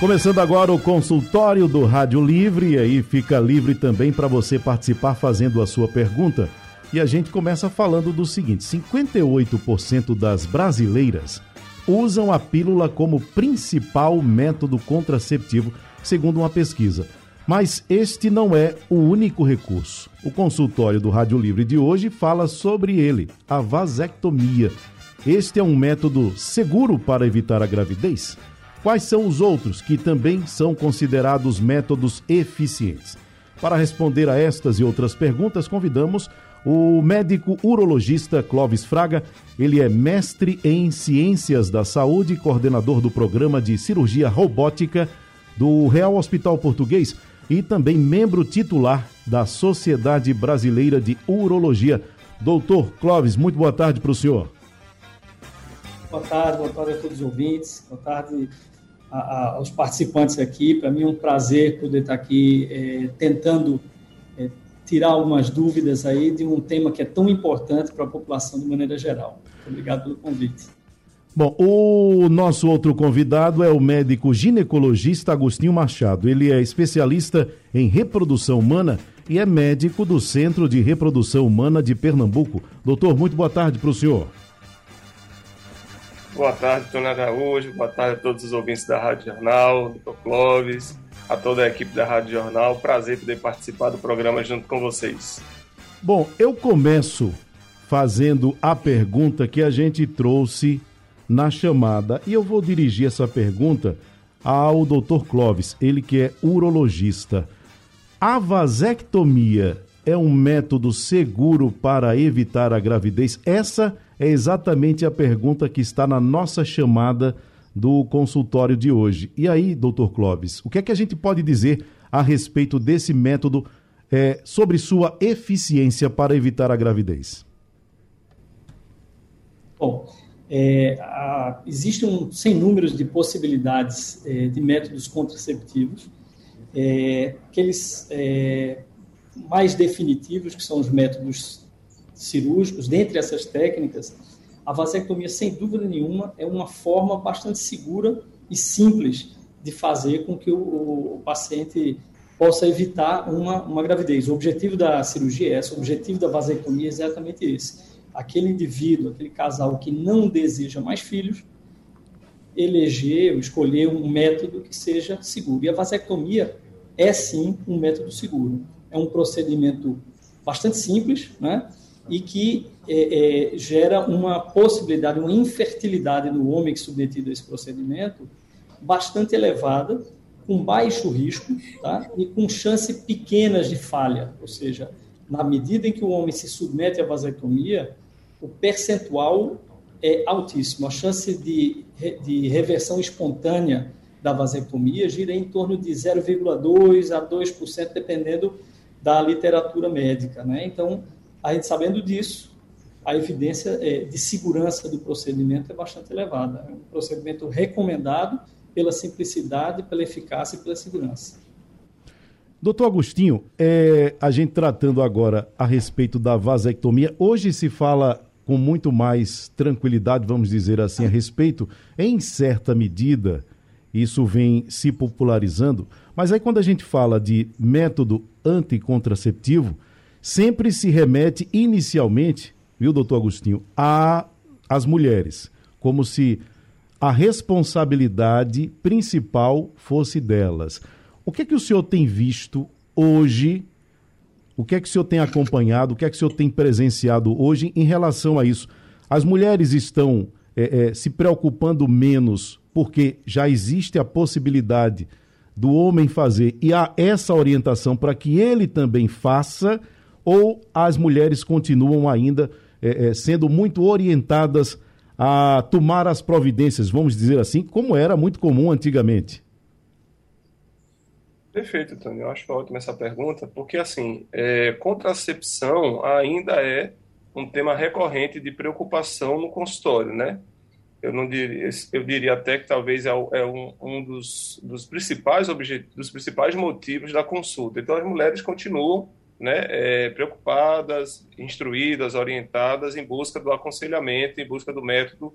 Começando agora o consultório do Rádio Livre, e aí fica livre também para você participar fazendo a sua pergunta. E a gente começa falando do seguinte: 58% das brasileiras usam a pílula como principal método contraceptivo, segundo uma pesquisa. Mas este não é o único recurso. O consultório do Rádio Livre de hoje fala sobre ele, a vasectomia. Este é um método seguro para evitar a gravidez? Quais são os outros que também são considerados métodos eficientes? Para responder a estas e outras perguntas, convidamos o médico urologista Clóvis Fraga. Ele é mestre em Ciências da Saúde, coordenador do programa de cirurgia robótica do Real Hospital Português e também membro titular da Sociedade Brasileira de Urologia. Doutor Clóvis, muito boa tarde para o senhor. Boa tarde, boa tarde a todos os ouvintes, boa tarde a, aos participantes aqui. Para mim é um prazer poder estar aqui é, tentando é, tirar algumas dúvidas aí de um tema que é tão importante para a população de maneira geral. Muito obrigado pelo convite. Bom, o nosso outro convidado é o médico ginecologista Agostinho Machado. Ele é especialista em reprodução humana e é médico do Centro de Reprodução Humana de Pernambuco. Doutor, muito boa tarde para o senhor. Boa tarde, Tony Araújo. Boa tarde a todos os ouvintes da Rádio Jornal, doutor Clóvis, a toda a equipe da Rádio Jornal. Prazer poder participar do programa junto com vocês. Bom, eu começo fazendo a pergunta que a gente trouxe na chamada e eu vou dirigir essa pergunta ao doutor Clóvis, ele que é urologista. A vasectomia é um método seguro para evitar a gravidez? Essa é é exatamente a pergunta que está na nossa chamada do consultório de hoje. E aí, doutor Clóvis, o que é que a gente pode dizer a respeito desse método é, sobre sua eficiência para evitar a gravidez? Bom, é, a, existem um, sem números de possibilidades é, de métodos contraceptivos. É, aqueles é, mais definitivos, que são os métodos cirúrgicos, dentre essas técnicas, a vasectomia, sem dúvida nenhuma, é uma forma bastante segura e simples de fazer com que o, o paciente possa evitar uma, uma gravidez. O objetivo da cirurgia é esse, o objetivo da vasectomia é exatamente esse. Aquele indivíduo, aquele casal que não deseja mais filhos, eleger ou escolher um método que seja seguro. E a vasectomia é sim um método seguro. É um procedimento bastante simples, né? E que é, é, gera uma possibilidade, uma infertilidade no homem que é submetido a esse procedimento bastante elevada, com baixo risco tá? e com chance pequenas de falha, ou seja, na medida em que o homem se submete à vasectomia, o percentual é altíssimo. A chance de, de reversão espontânea da vasectomia gira em torno de 0,2% a 2%, dependendo da literatura médica. Né? Então, a gente sabendo disso, a evidência é, de segurança do procedimento é bastante elevada. É um procedimento recomendado pela simplicidade, pela eficácia e pela segurança. Doutor Agostinho, é, a gente tratando agora a respeito da vasectomia, hoje se fala com muito mais tranquilidade, vamos dizer assim, a respeito, em certa medida, isso vem se popularizando, mas aí quando a gente fala de método anticontraceptivo, sempre se remete inicialmente, viu, doutor Agostinho, as mulheres, como se a responsabilidade principal fosse delas. O que é que o senhor tem visto hoje? O que é que o senhor tem acompanhado? O que é que o senhor tem presenciado hoje em relação a isso? As mulheres estão é, é, se preocupando menos porque já existe a possibilidade do homem fazer e há essa orientação para que ele também faça ou as mulheres continuam ainda é, é, sendo muito orientadas a tomar as providências, vamos dizer assim, como era muito comum antigamente? Perfeito, Tony. Eu acho ótima essa pergunta, porque, assim, é, contracepção ainda é um tema recorrente de preocupação no consultório, né? Eu não diria, eu diria até que talvez é, é um, um dos, dos principais objetivos, dos principais motivos da consulta. Então, as mulheres continuam né, é, preocupadas, instruídas, orientadas em busca do aconselhamento, em busca do método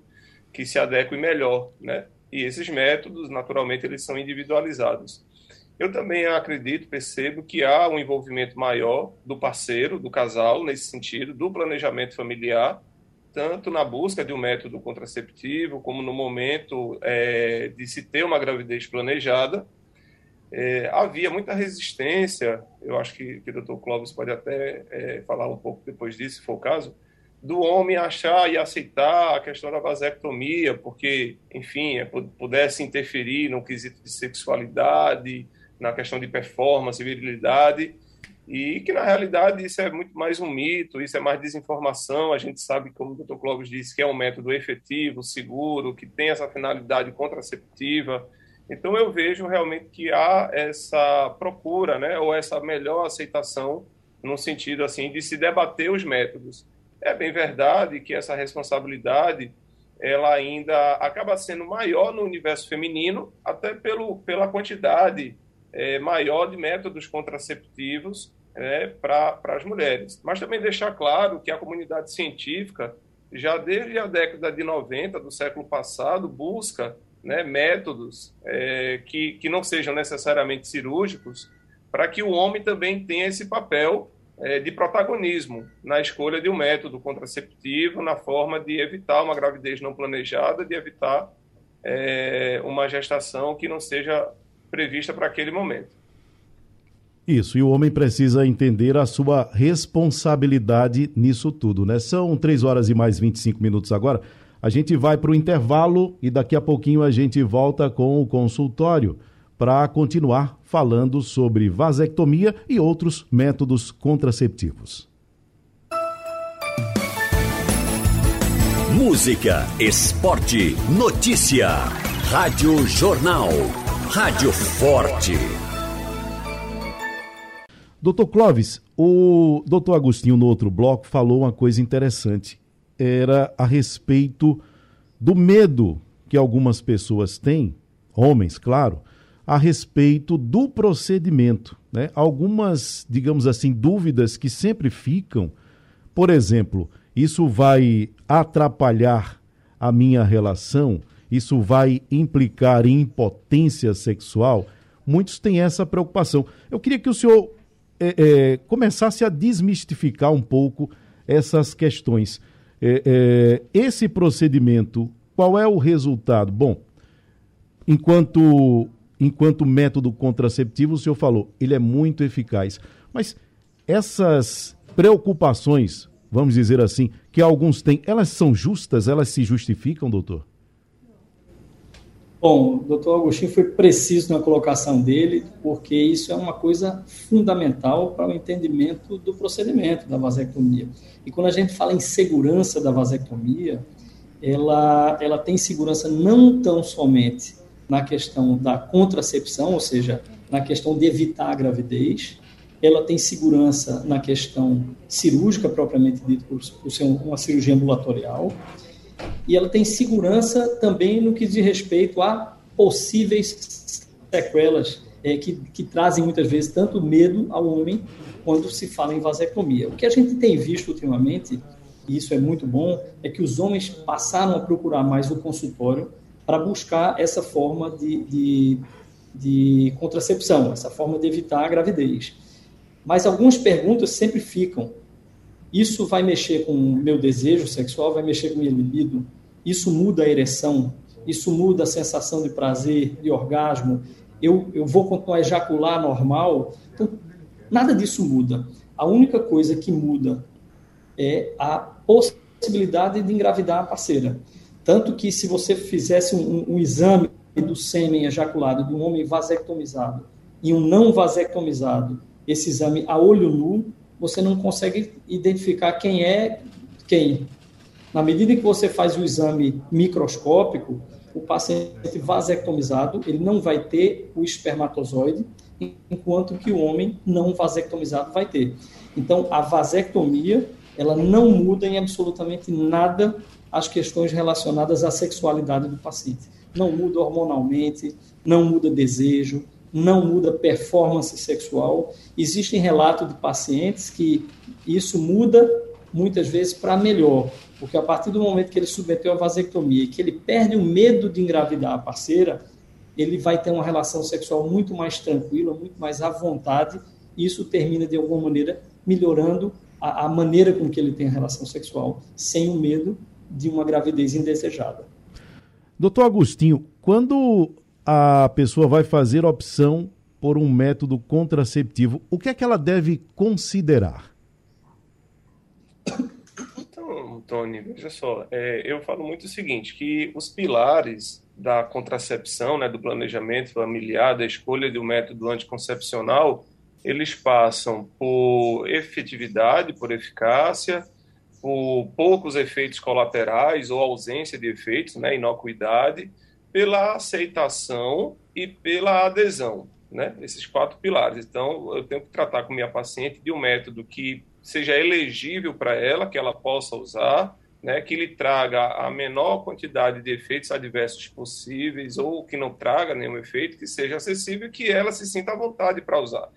que se adeque melhor, né? E esses métodos, naturalmente, eles são individualizados. Eu também acredito, percebo que há um envolvimento maior do parceiro, do casal, nesse sentido, do planejamento familiar, tanto na busca de um método contraceptivo, como no momento é, de se ter uma gravidez planejada. É, havia muita resistência, eu acho que, que o Dr. Clóvis pode até é, falar um pouco depois disso, se for o caso, do homem achar e aceitar a questão da vasectomia, porque, enfim, é, pudesse interferir no quesito de sexualidade, na questão de performance, virilidade, e que na realidade isso é muito mais um mito, isso é mais desinformação. A gente sabe, como o Dr. Clóvis disse, que é um método efetivo, seguro, que tem essa finalidade contraceptiva. Então eu vejo realmente que há essa procura, né, ou essa melhor aceitação no sentido assim de se debater os métodos. É bem verdade que essa responsabilidade ela ainda acaba sendo maior no universo feminino, até pelo, pela quantidade é, maior de métodos contraceptivos é, para as mulheres. Mas também deixar claro que a comunidade científica, já desde a década de 90 do século passado, busca né, métodos é, que, que não sejam necessariamente cirúrgicos, para que o homem também tenha esse papel é, de protagonismo na escolha de um método contraceptivo, na forma de evitar uma gravidez não planejada, de evitar é, uma gestação que não seja prevista para aquele momento. Isso, e o homem precisa entender a sua responsabilidade nisso tudo, né? São 3 horas e mais 25 minutos agora. A gente vai para o intervalo e daqui a pouquinho a gente volta com o consultório para continuar falando sobre vasectomia e outros métodos contraceptivos. Música, esporte, notícia. Rádio Jornal. Rádio Forte. Doutor Clóvis, o doutor Agostinho, no outro bloco, falou uma coisa interessante. Era a respeito do medo que algumas pessoas têm, homens, claro, a respeito do procedimento. Né? Algumas, digamos assim, dúvidas que sempre ficam. Por exemplo, isso vai atrapalhar a minha relação? isso vai implicar em impotência sexual? Muitos têm essa preocupação. Eu queria que o senhor é, é, começasse a desmistificar um pouco essas questões. É, é esse procedimento, qual é o resultado? Bom, enquanto, enquanto método contraceptivo, o senhor falou, ele é muito eficaz. Mas essas preocupações, vamos dizer assim, que alguns têm, elas são justas? Elas se justificam, doutor? Bom, o doutor Agostinho foi preciso na colocação dele, porque isso é uma coisa fundamental para o entendimento do procedimento da vasectomia. E quando a gente fala em segurança da vasectomia, ela, ela tem segurança não tão somente na questão da contracepção, ou seja, na questão de evitar a gravidez, ela tem segurança na questão cirúrgica, propriamente dito, por, por ser uma cirurgia ambulatorial, e ela tem segurança também no que diz respeito a possíveis sequelas é, que, que trazem muitas vezes tanto medo ao homem quando se fala em vasectomia. O que a gente tem visto ultimamente, e isso é muito bom, é que os homens passaram a procurar mais o consultório para buscar essa forma de, de, de contracepção, essa forma de evitar a gravidez. Mas algumas perguntas sempre ficam. Isso vai mexer com o meu desejo sexual, vai mexer com minha libido. Isso muda a ereção, isso muda a sensação de prazer, de orgasmo. Eu, eu vou continuar a ejacular normal. Então, nada disso muda. A única coisa que muda é a possibilidade de engravidar a parceira. Tanto que se você fizesse um, um exame do sêmen ejaculado de um homem vasectomizado e um não vasectomizado, esse exame a olho nu você não consegue identificar quem é quem. Na medida que você faz o exame microscópico, o paciente vasectomizado, ele não vai ter o espermatozoide, enquanto que o homem não vasectomizado vai ter. Então, a vasectomia, ela não muda em absolutamente nada as questões relacionadas à sexualidade do paciente. Não muda hormonalmente, não muda desejo, não muda performance sexual. Existem relatos de pacientes que isso muda muitas vezes para melhor, porque a partir do momento que ele submeteu a vasectomia e que ele perde o medo de engravidar a parceira, ele vai ter uma relação sexual muito mais tranquila, muito mais à vontade, e isso termina de alguma maneira melhorando a, a maneira com que ele tem a relação sexual, sem o medo de uma gravidez indesejada. Doutor Agostinho, quando a pessoa vai fazer opção por um método contraceptivo, o que é que ela deve considerar? Então, Tony, veja só, é, eu falo muito o seguinte, que os pilares da contracepção, né, do planejamento familiar, da escolha do método anticoncepcional, eles passam por efetividade, por eficácia, por poucos efeitos colaterais ou ausência de efeitos, né, inocuidade, pela aceitação e pela adesão, né, esses quatro pilares. Então, eu tenho que tratar com minha paciente de um método que seja elegível para ela, que ela possa usar, né, que lhe traga a menor quantidade de efeitos adversos possíveis ou que não traga nenhum efeito, que seja acessível que ela se sinta à vontade para usar,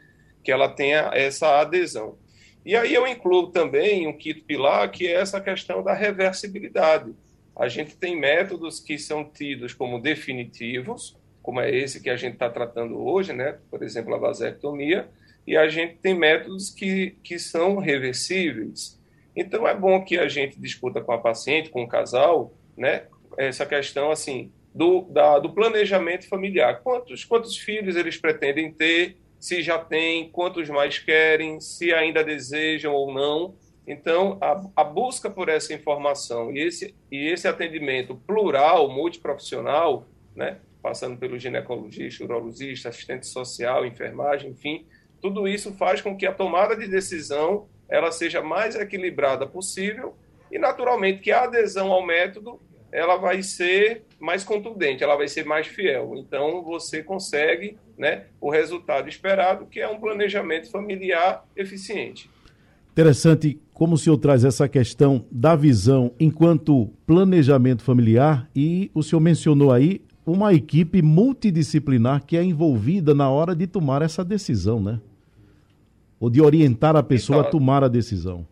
que ela tenha essa adesão. E aí eu incluo também um quinto pilar, que é essa questão da reversibilidade. A gente tem métodos que são tidos como definitivos, como é esse que a gente está tratando hoje, né? por exemplo, a vasectomia, e a gente tem métodos que, que são reversíveis. Então é bom que a gente discuta com a paciente, com o casal, né, essa questão assim do, da, do planejamento familiar. Quantos, quantos filhos eles pretendem ter? Se já têm, quantos mais querem? Se ainda desejam ou não? Então, a, a, busca por essa informação e esse, e esse atendimento plural, multiprofissional, né, passando pelo ginecologista, urologista, assistente social, enfermagem, enfim, tudo isso faz com que a tomada de decisão ela seja mais equilibrada possível e, naturalmente, que a adesão ao método ela vai ser mais contundente, ela vai ser mais fiel. Então, você consegue né, o resultado esperado, que é um planejamento familiar eficiente. Interessante como o senhor traz essa questão da visão enquanto planejamento familiar e o senhor mencionou aí uma equipe multidisciplinar que é envolvida na hora de tomar essa decisão, né? ou de orientar a pessoa Exato. a tomar a decisão?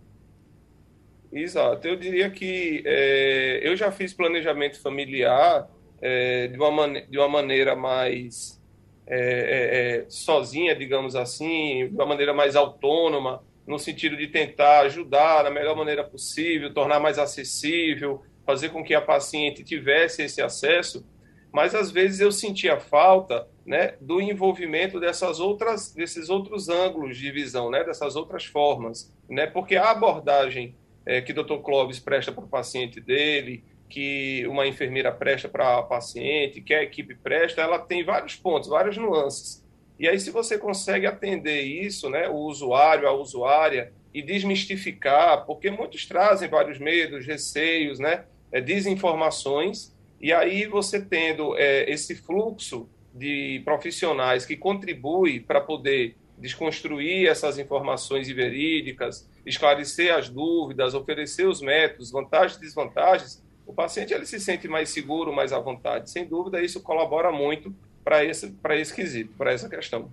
Exato. Eu diria que é, eu já fiz planejamento familiar é, de, uma de uma maneira mais é, é, é, sozinha, digamos assim, de uma maneira mais autônoma, no sentido de tentar ajudar da melhor maneira possível, tornar mais acessível, fazer com que a paciente tivesse esse acesso. Mas às vezes eu sentia falta né, do envolvimento dessas outras, desses outros ângulos de visão, né, dessas outras formas, né, porque a abordagem é, que o Dr. Clóvis presta para o paciente dele, que uma enfermeira presta para a paciente, que a equipe presta, ela tem vários pontos, várias nuances. E aí, se você consegue atender isso, né, o usuário, a usuária, e desmistificar, porque muitos trazem vários medos, receios, né, é, desinformações, e aí você tendo é, esse fluxo de profissionais que contribuem para poder desconstruir essas informações verídicas, esclarecer as dúvidas, oferecer os métodos, vantagens e desvantagens, o paciente ele se sente mais seguro, mais à vontade. Sem dúvida, isso colabora muito para esse, esse quesito, para essa questão.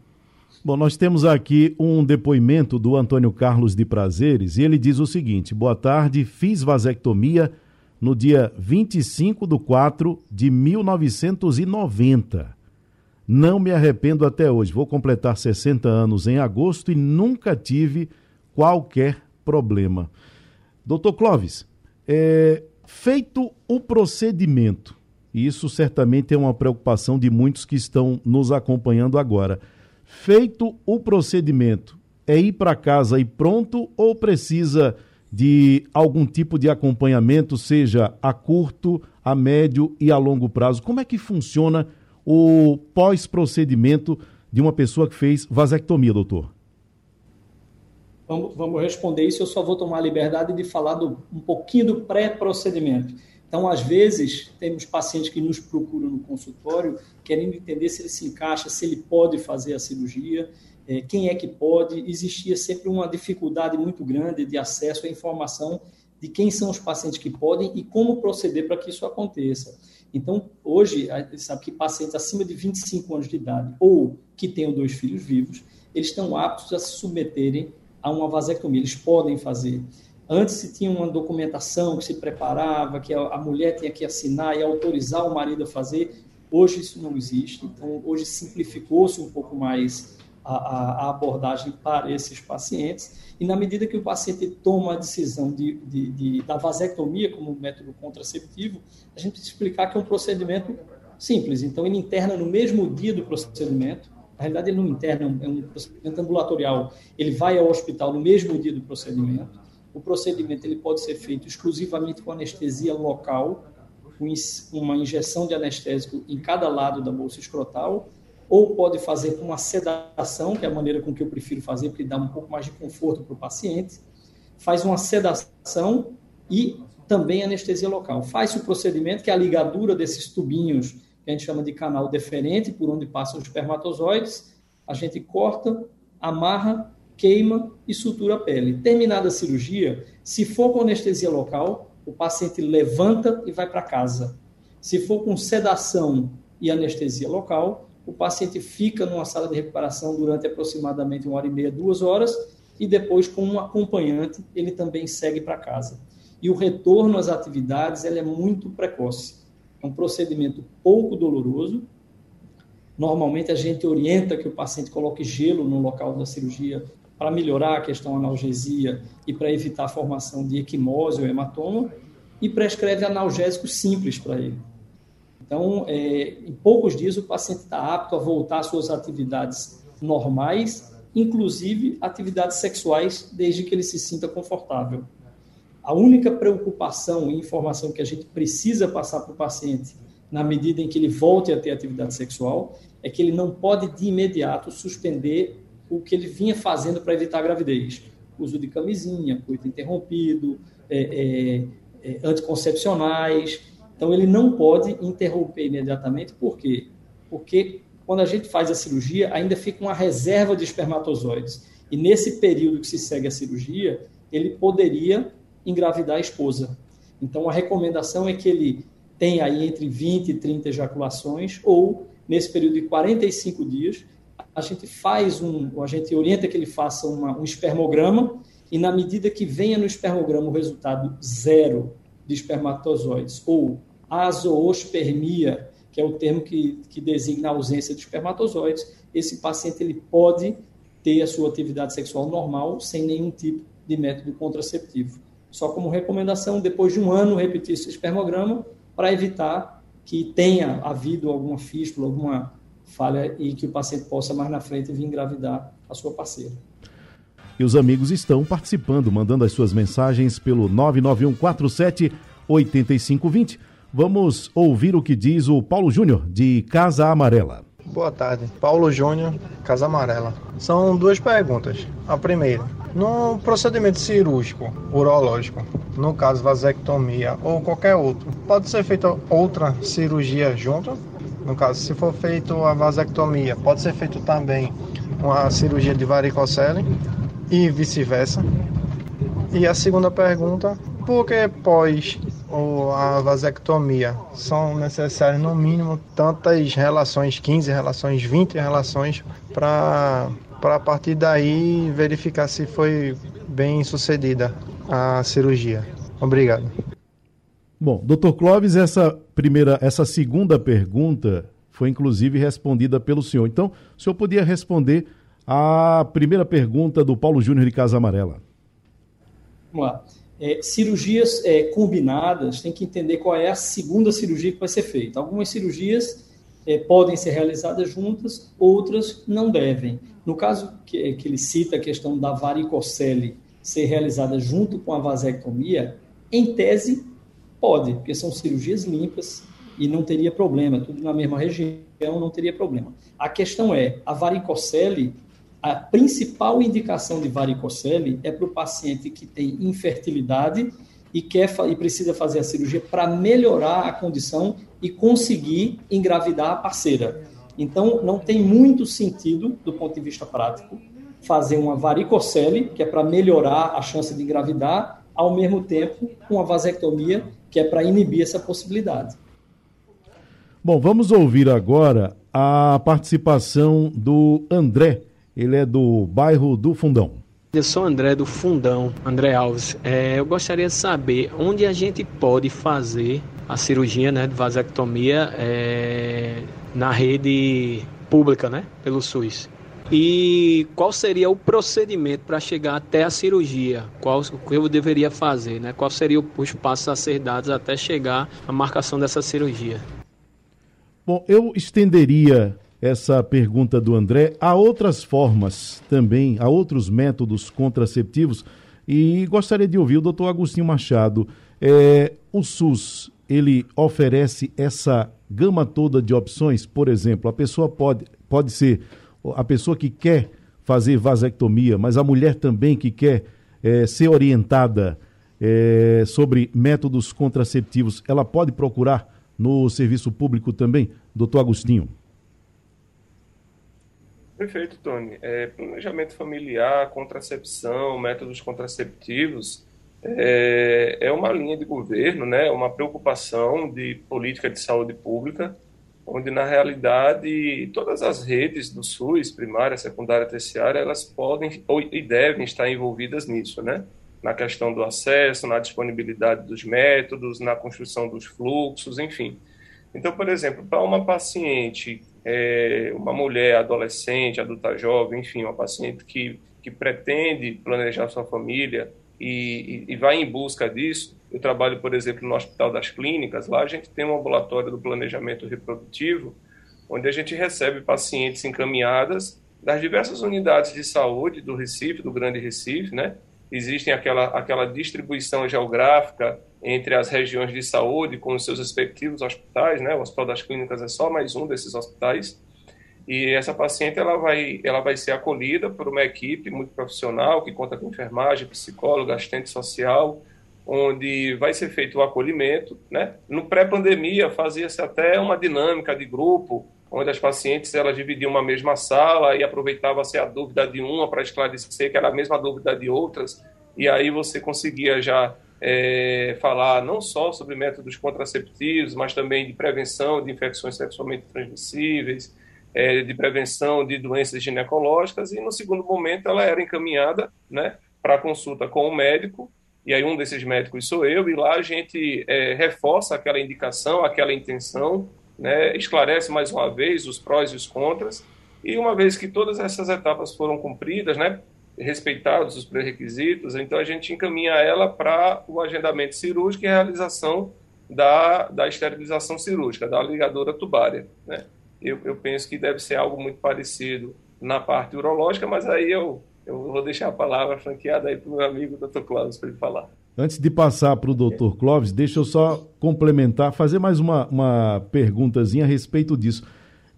Bom, nós temos aqui um depoimento do Antônio Carlos de Prazeres e ele diz o seguinte: Boa tarde, fiz vasectomia no dia 25 de 4 de 1990. Não me arrependo até hoje. Vou completar 60 anos em agosto e nunca tive qualquer problema. Doutor Clóvis, é, feito o procedimento, e isso certamente é uma preocupação de muitos que estão nos acompanhando agora. Feito o procedimento, é ir para casa e pronto ou precisa de algum tipo de acompanhamento, seja a curto, a médio e a longo prazo? Como é que funciona o pós-procedimento de uma pessoa que fez vasectomia, doutor? Vamos, vamos responder isso. Eu só vou tomar a liberdade de falar do, um pouquinho do pré-procedimento. Então, às vezes, temos pacientes que nos procuram no consultório querendo entender se ele se encaixa, se ele pode fazer a cirurgia, é, quem é que pode. Existia sempre uma dificuldade muito grande de acesso à informação de quem são os pacientes que podem e como proceder para que isso aconteça. Então, hoje, a gente sabe que pacientes acima de 25 anos de idade ou que tenham dois filhos vivos, eles estão aptos a se submeterem a uma vasectomia, eles podem fazer. Antes se tinha uma documentação que se preparava, que a, mulher tinha que assinar e autorizar o marido a fazer. Hoje isso não existe. Então, hoje simplificou-se um pouco mais a, a, abordagem para esses pacientes. E na medida que o paciente toma a decisão de, de, de, da vasectomia como método contraceptivo, a gente precisa explicar que é um procedimento simples. Então, ele interna no mesmo dia do procedimento. Na realidade, ele não interna, é um procedimento ambulatorial. Ele vai ao hospital no mesmo dia do procedimento o procedimento ele pode ser feito exclusivamente com anestesia local, com uma injeção de anestésico em cada lado da bolsa escrotal, ou pode fazer com uma sedação, que é a maneira com que eu prefiro fazer, porque dá um pouco mais de conforto para o paciente. Faz uma sedação e também anestesia local. Faz o procedimento, que é a ligadura desses tubinhos, que a gente chama de canal deferente, por onde passam os espermatozoides. A gente corta, amarra queima e sutura a pele. Terminada a cirurgia, se for com anestesia local, o paciente levanta e vai para casa. Se for com sedação e anestesia local, o paciente fica numa sala de recuperação durante aproximadamente uma hora e meia, duas horas, e depois, com um acompanhante, ele também segue para casa. E o retorno às atividades é muito precoce. É um procedimento pouco doloroso. Normalmente, a gente orienta que o paciente coloque gelo no local da cirurgia para melhorar a questão analgesia e para evitar a formação de equimose ou hematoma, e prescreve analgésicos simples para ele. Então, é, em poucos dias, o paciente está apto a voltar às suas atividades normais, inclusive atividades sexuais, desde que ele se sinta confortável. A única preocupação e informação que a gente precisa passar para o paciente, na medida em que ele volte a ter atividade sexual, é que ele não pode de imediato suspender o que ele vinha fazendo para evitar a gravidez. Uso de camisinha, coito interrompido, é, é, é, anticoncepcionais. Então, ele não pode interromper imediatamente, por quê? Porque quando a gente faz a cirurgia, ainda fica uma reserva de espermatozoides. E nesse período que se segue a cirurgia, ele poderia engravidar a esposa. Então, a recomendação é que ele tenha aí entre 20 e 30 ejaculações, ou nesse período de 45 dias, a gente faz um, a gente orienta que ele faça uma, um espermograma e na medida que venha no espermograma o resultado zero de espermatozoides ou azoospermia, que é o termo que, que designa a ausência de espermatozoides, esse paciente ele pode ter a sua atividade sexual normal sem nenhum tipo de método contraceptivo. Só como recomendação, depois de um ano, repetir esse espermograma para evitar que tenha havido alguma fístula, alguma falha e que o paciente possa mais na frente vir engravidar a sua parceira. E os amigos estão participando, mandando as suas mensagens pelo 99147 8520. Vamos ouvir o que diz o Paulo Júnior, de Casa Amarela. Boa tarde, Paulo Júnior, Casa Amarela. São duas perguntas. A primeira, no procedimento cirúrgico, urológico, no caso vasectomia ou qualquer outro, pode ser feita outra cirurgia junto? No caso, se for feito a vasectomia, pode ser feito também uma cirurgia de varicocele e vice-versa. E a segunda pergunta, por que pós a vasectomia são necessárias no mínimo tantas relações, 15 relações, 20 relações, para a partir daí verificar se foi bem sucedida a cirurgia. Obrigado. Bom, doutor Clóvis, essa primeira, essa segunda pergunta foi inclusive respondida pelo senhor. Então, o senhor podia responder a primeira pergunta do Paulo Júnior de Casa Amarela. Vamos lá. É, cirurgias é, combinadas, tem que entender qual é a segunda cirurgia que vai ser feita. Algumas cirurgias é, podem ser realizadas juntas, outras não devem. No caso que, que ele cita a questão da varicocele ser realizada junto com a vasectomia, em tese Pode, porque são cirurgias limpas e não teria problema, tudo na mesma região, não teria problema. A questão é, a varicocele, a principal indicação de varicocele é para o paciente que tem infertilidade e quer e precisa fazer a cirurgia para melhorar a condição e conseguir engravidar a parceira. Então, não tem muito sentido, do ponto de vista prático, fazer uma varicocele, que é para melhorar a chance de engravidar, ao mesmo tempo com a vasectomia, que é para inibir essa possibilidade. Bom, vamos ouvir agora a participação do André. Ele é do bairro do Fundão. Eu sou André do Fundão, André Alves. É, eu gostaria de saber onde a gente pode fazer a cirurgia né, de vasectomia é, na rede pública, né, pelo SUS. E qual seria o procedimento para chegar até a cirurgia? Qual o que eu deveria fazer? Né? Qual seria os passos a ser dados até chegar à marcação dessa cirurgia? Bom, eu estenderia essa pergunta do André a outras formas também, a outros métodos contraceptivos e gostaria de ouvir o doutor Agostinho Machado. É, o SUS, ele oferece essa gama toda de opções? Por exemplo, a pessoa pode, pode ser a pessoa que quer fazer vasectomia, mas a mulher também que quer é, ser orientada é, sobre métodos contraceptivos, ela pode procurar no serviço público também? Doutor Agostinho. Perfeito, Tony. É, planejamento familiar, contracepção, métodos contraceptivos é, é, uma linha de governo, né, uma preocupação de política de saúde pública, onde na realidade todas as redes do SUS, primária, secundária, terciária, elas podem ou, e devem estar envolvidas nisso, né? Na questão do acesso, na disponibilidade dos métodos, na construção dos fluxos, enfim. Então, por exemplo, para uma paciente, é, uma mulher adolescente, adulta jovem, enfim, uma paciente que, que pretende planejar sua família e, e, e vai em busca disso, eu trabalho, por exemplo, no Hospital das Clínicas, lá a gente tem um ambulatório do planejamento reprodutivo, onde a gente recebe pacientes encaminhadas das diversas unidades de saúde do Recife, do Grande Recife, né? Existem aquela, aquela distribuição geográfica entre as regiões de saúde com os seus respectivos hospitais, né? O Hospital das Clínicas é só mais um desses hospitais. E essa paciente ela vai, ela vai ser acolhida por uma equipe muito profissional que conta com enfermagem, psicólogo, assistente social, onde vai ser feito o acolhimento, né? No pré-pandemia fazia-se até uma dinâmica de grupo, onde as pacientes elas dividiam uma mesma sala e aproveitava-se a dúvida de uma para esclarecer que era a mesma dúvida de outras, e aí você conseguia já é, falar não só sobre métodos contraceptivos, mas também de prevenção de infecções sexualmente transmissíveis, é, de prevenção de doenças ginecológicas, e no segundo momento ela era encaminhada né, para consulta com o médico, e aí um desses médicos sou eu, e lá a gente é, reforça aquela indicação, aquela intenção, né, esclarece mais uma vez os prós e os contras, e uma vez que todas essas etapas foram cumpridas, né, respeitados os pré-requisitos, então a gente encaminha ela para o agendamento cirúrgico e a realização da, da esterilização cirúrgica, da ligadura tubária. Né? Eu, eu penso que deve ser algo muito parecido na parte urológica, mas aí eu, eu vou deixar a palavra franqueada aí para o meu amigo Dr. Cláudio para ele falar. Antes de passar para o Dr. Clóvis, deixa eu só complementar, fazer mais uma, uma perguntazinha a respeito disso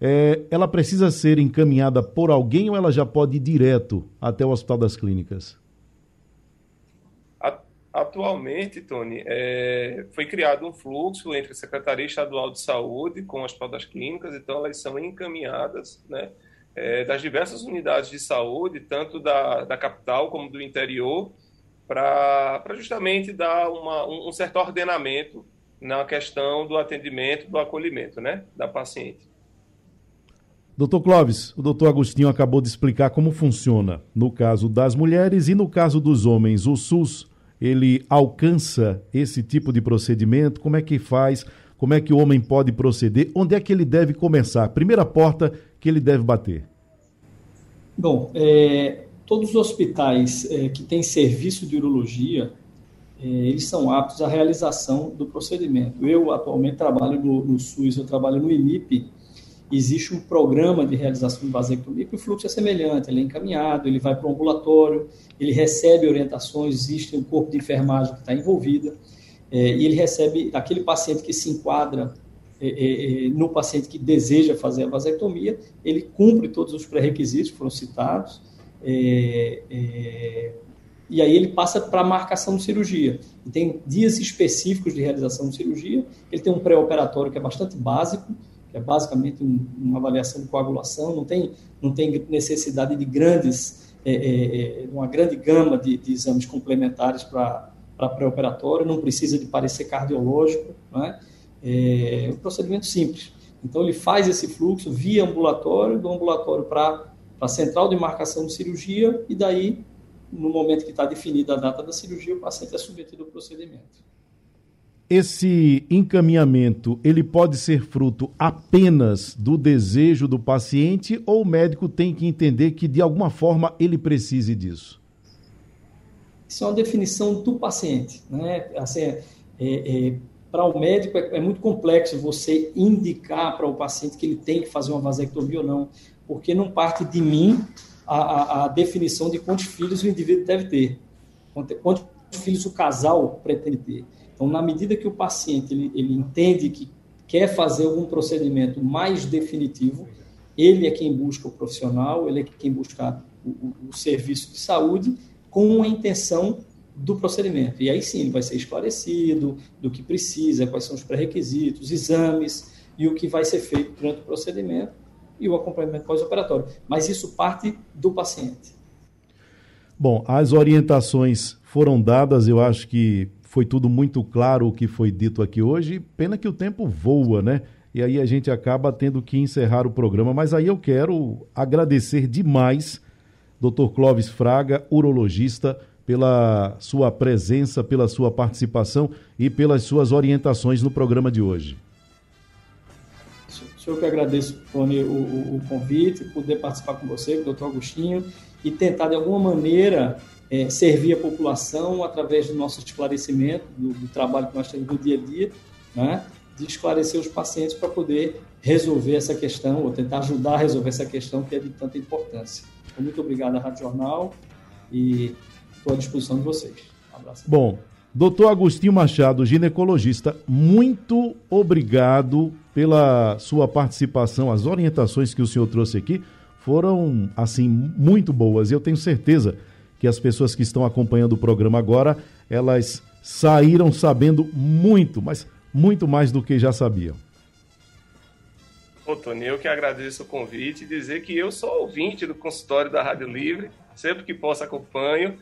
é, ela precisa ser encaminhada por alguém ou ela já pode ir direto até o Hospital das Clínicas? Atualmente, Tony, é, foi criado um fluxo entre a Secretaria Estadual de Saúde com o Hospital das Clínicas, então elas são encaminhadas né, é, das diversas unidades de saúde, tanto da, da capital como do interior, para justamente dar uma, um, certo ordenamento na questão do atendimento, do acolhimento né, da paciente. Doutor Clóvis, o doutor Agostinho acabou de explicar como funciona no caso das mulheres e no caso dos homens. O SUS, ele alcança esse tipo de procedimento? Como é que faz? Como é que o homem pode proceder? Onde é que ele deve começar? Primeira porta que ele deve bater? Bom, é, todos os hospitais é, que têm serviço de urologia, é, eles são aptos à realização do procedimento. Eu, atualmente, trabalho no, no SUS, eu trabalho no IMIP, existe um programa de realização de vasectomia que o fluxo é semelhante, ele é encaminhado, ele vai para o ambulatório, ele recebe orientações, existe um corpo de enfermagem que está envolvida, é, e ele recebe aquele paciente que se enquadra é, é, é, no paciente que deseja fazer a vasectomia, ele cumpre todos os pré-requisitos que foram citados, é, é, e aí ele passa para a marcação de cirurgia. E tem dias específicos de realização de cirurgia. Ele tem um pré-operatório que é bastante básico, que é basicamente um, uma avaliação de coagulação, não tem, não tem necessidade de grandes, é, uma grande gama de, de exames complementares para pré-operatório, não precisa de parecer cardiológico, né? é um procedimento simples. Então ele faz esse fluxo via ambulatório, do ambulatório para a central de marcação de cirurgia, e daí, no momento que está definida a data da cirurgia, o paciente é submetido ao procedimento esse encaminhamento ele pode ser fruto apenas do desejo do paciente ou o médico tem que entender que de alguma forma ele precise disso? Isso é uma definição do paciente, né? Assim, é, é, para o médico é, é, muito complexo você indicar para o paciente que ele tem que fazer uma vasectomia ou não, porque não parte de mim a, a, a definição de quantos filhos o indivíduo deve ter, quantos filhos o casal pretende ter. Então, na medida que o paciente ele, ele entende que quer fazer algum procedimento mais definitivo, ele é quem busca o profissional, ele é quem busca o, o, o serviço de saúde com a intenção do procedimento. E aí sim, ele vai ser esclarecido do que precisa, quais são os pré-requisitos, exames e o que vai ser feito durante o procedimento e o acompanhamento pós-operatório. Mas isso parte do paciente. Bom, as orientações foram dadas, eu acho que foi tudo muito claro o que foi dito aqui hoje. Pena que o tempo voa, né? E aí a gente acaba tendo que encerrar o programa. Mas aí eu quero agradecer demais, Dr. Clóvis Fraga, urologista, pela sua presença, pela sua participação e pelas suas orientações no programa de hoje. Eu que agradeço, Tony, o, o, o convite, poder participar com você, com o doutor Agostinho, e tentar, de alguma maneira, é, servir a população através do nosso esclarecimento, do, do, trabalho que nós temos no dia a dia, né, de esclarecer os pacientes para poder resolver essa questão, ou tentar ajudar a resolver essa questão que é de tanta importância. Então, muito obrigado à Rádio Jornal e estou à disposição de vocês. Um abraço. Bom, doutor Agostinho Machado, ginecologista, muito obrigado pela sua participação. As orientações que o senhor trouxe aqui foram, assim, muito boas. E eu tenho certeza que as pessoas que estão acompanhando o programa agora, elas saíram sabendo muito, mas muito mais do que já sabiam. Ô, Tony, eu que agradeço o convite e dizer que eu sou ouvinte do consultório da Rádio Livre, sempre que posso acompanho.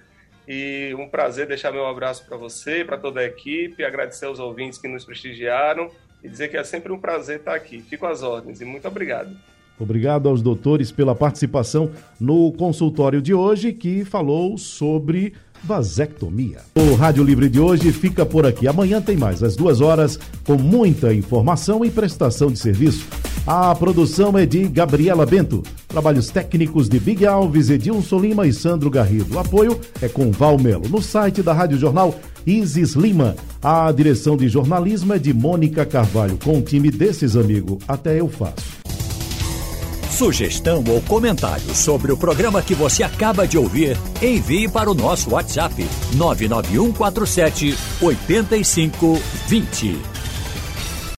E um prazer deixar meu abraço para você, para toda a equipe, agradecer aos ouvintes que nos prestigiaram e dizer que é sempre um prazer estar aqui. Fico às ordens e muito obrigado. Obrigado aos doutores pela participação no consultório de hoje, que falou sobre vasectomia. O Rádio Livre de hoje fica por aqui. Amanhã tem mais, às duas horas, com muita informação e prestação de serviço. A produção é de Gabriela Bento. Trabalhos técnicos de Big Alves, Edilson Lima e Sandro Garrido. O apoio é com Val Melo. No site da Rádio Jornal, Isis Lima. A direção de jornalismo é de Mônica Carvalho. Com um time desses, amigo, até eu faço. Sugestão ou comentário sobre o programa que você acaba de ouvir, envie para o nosso WhatsApp 99147 8520.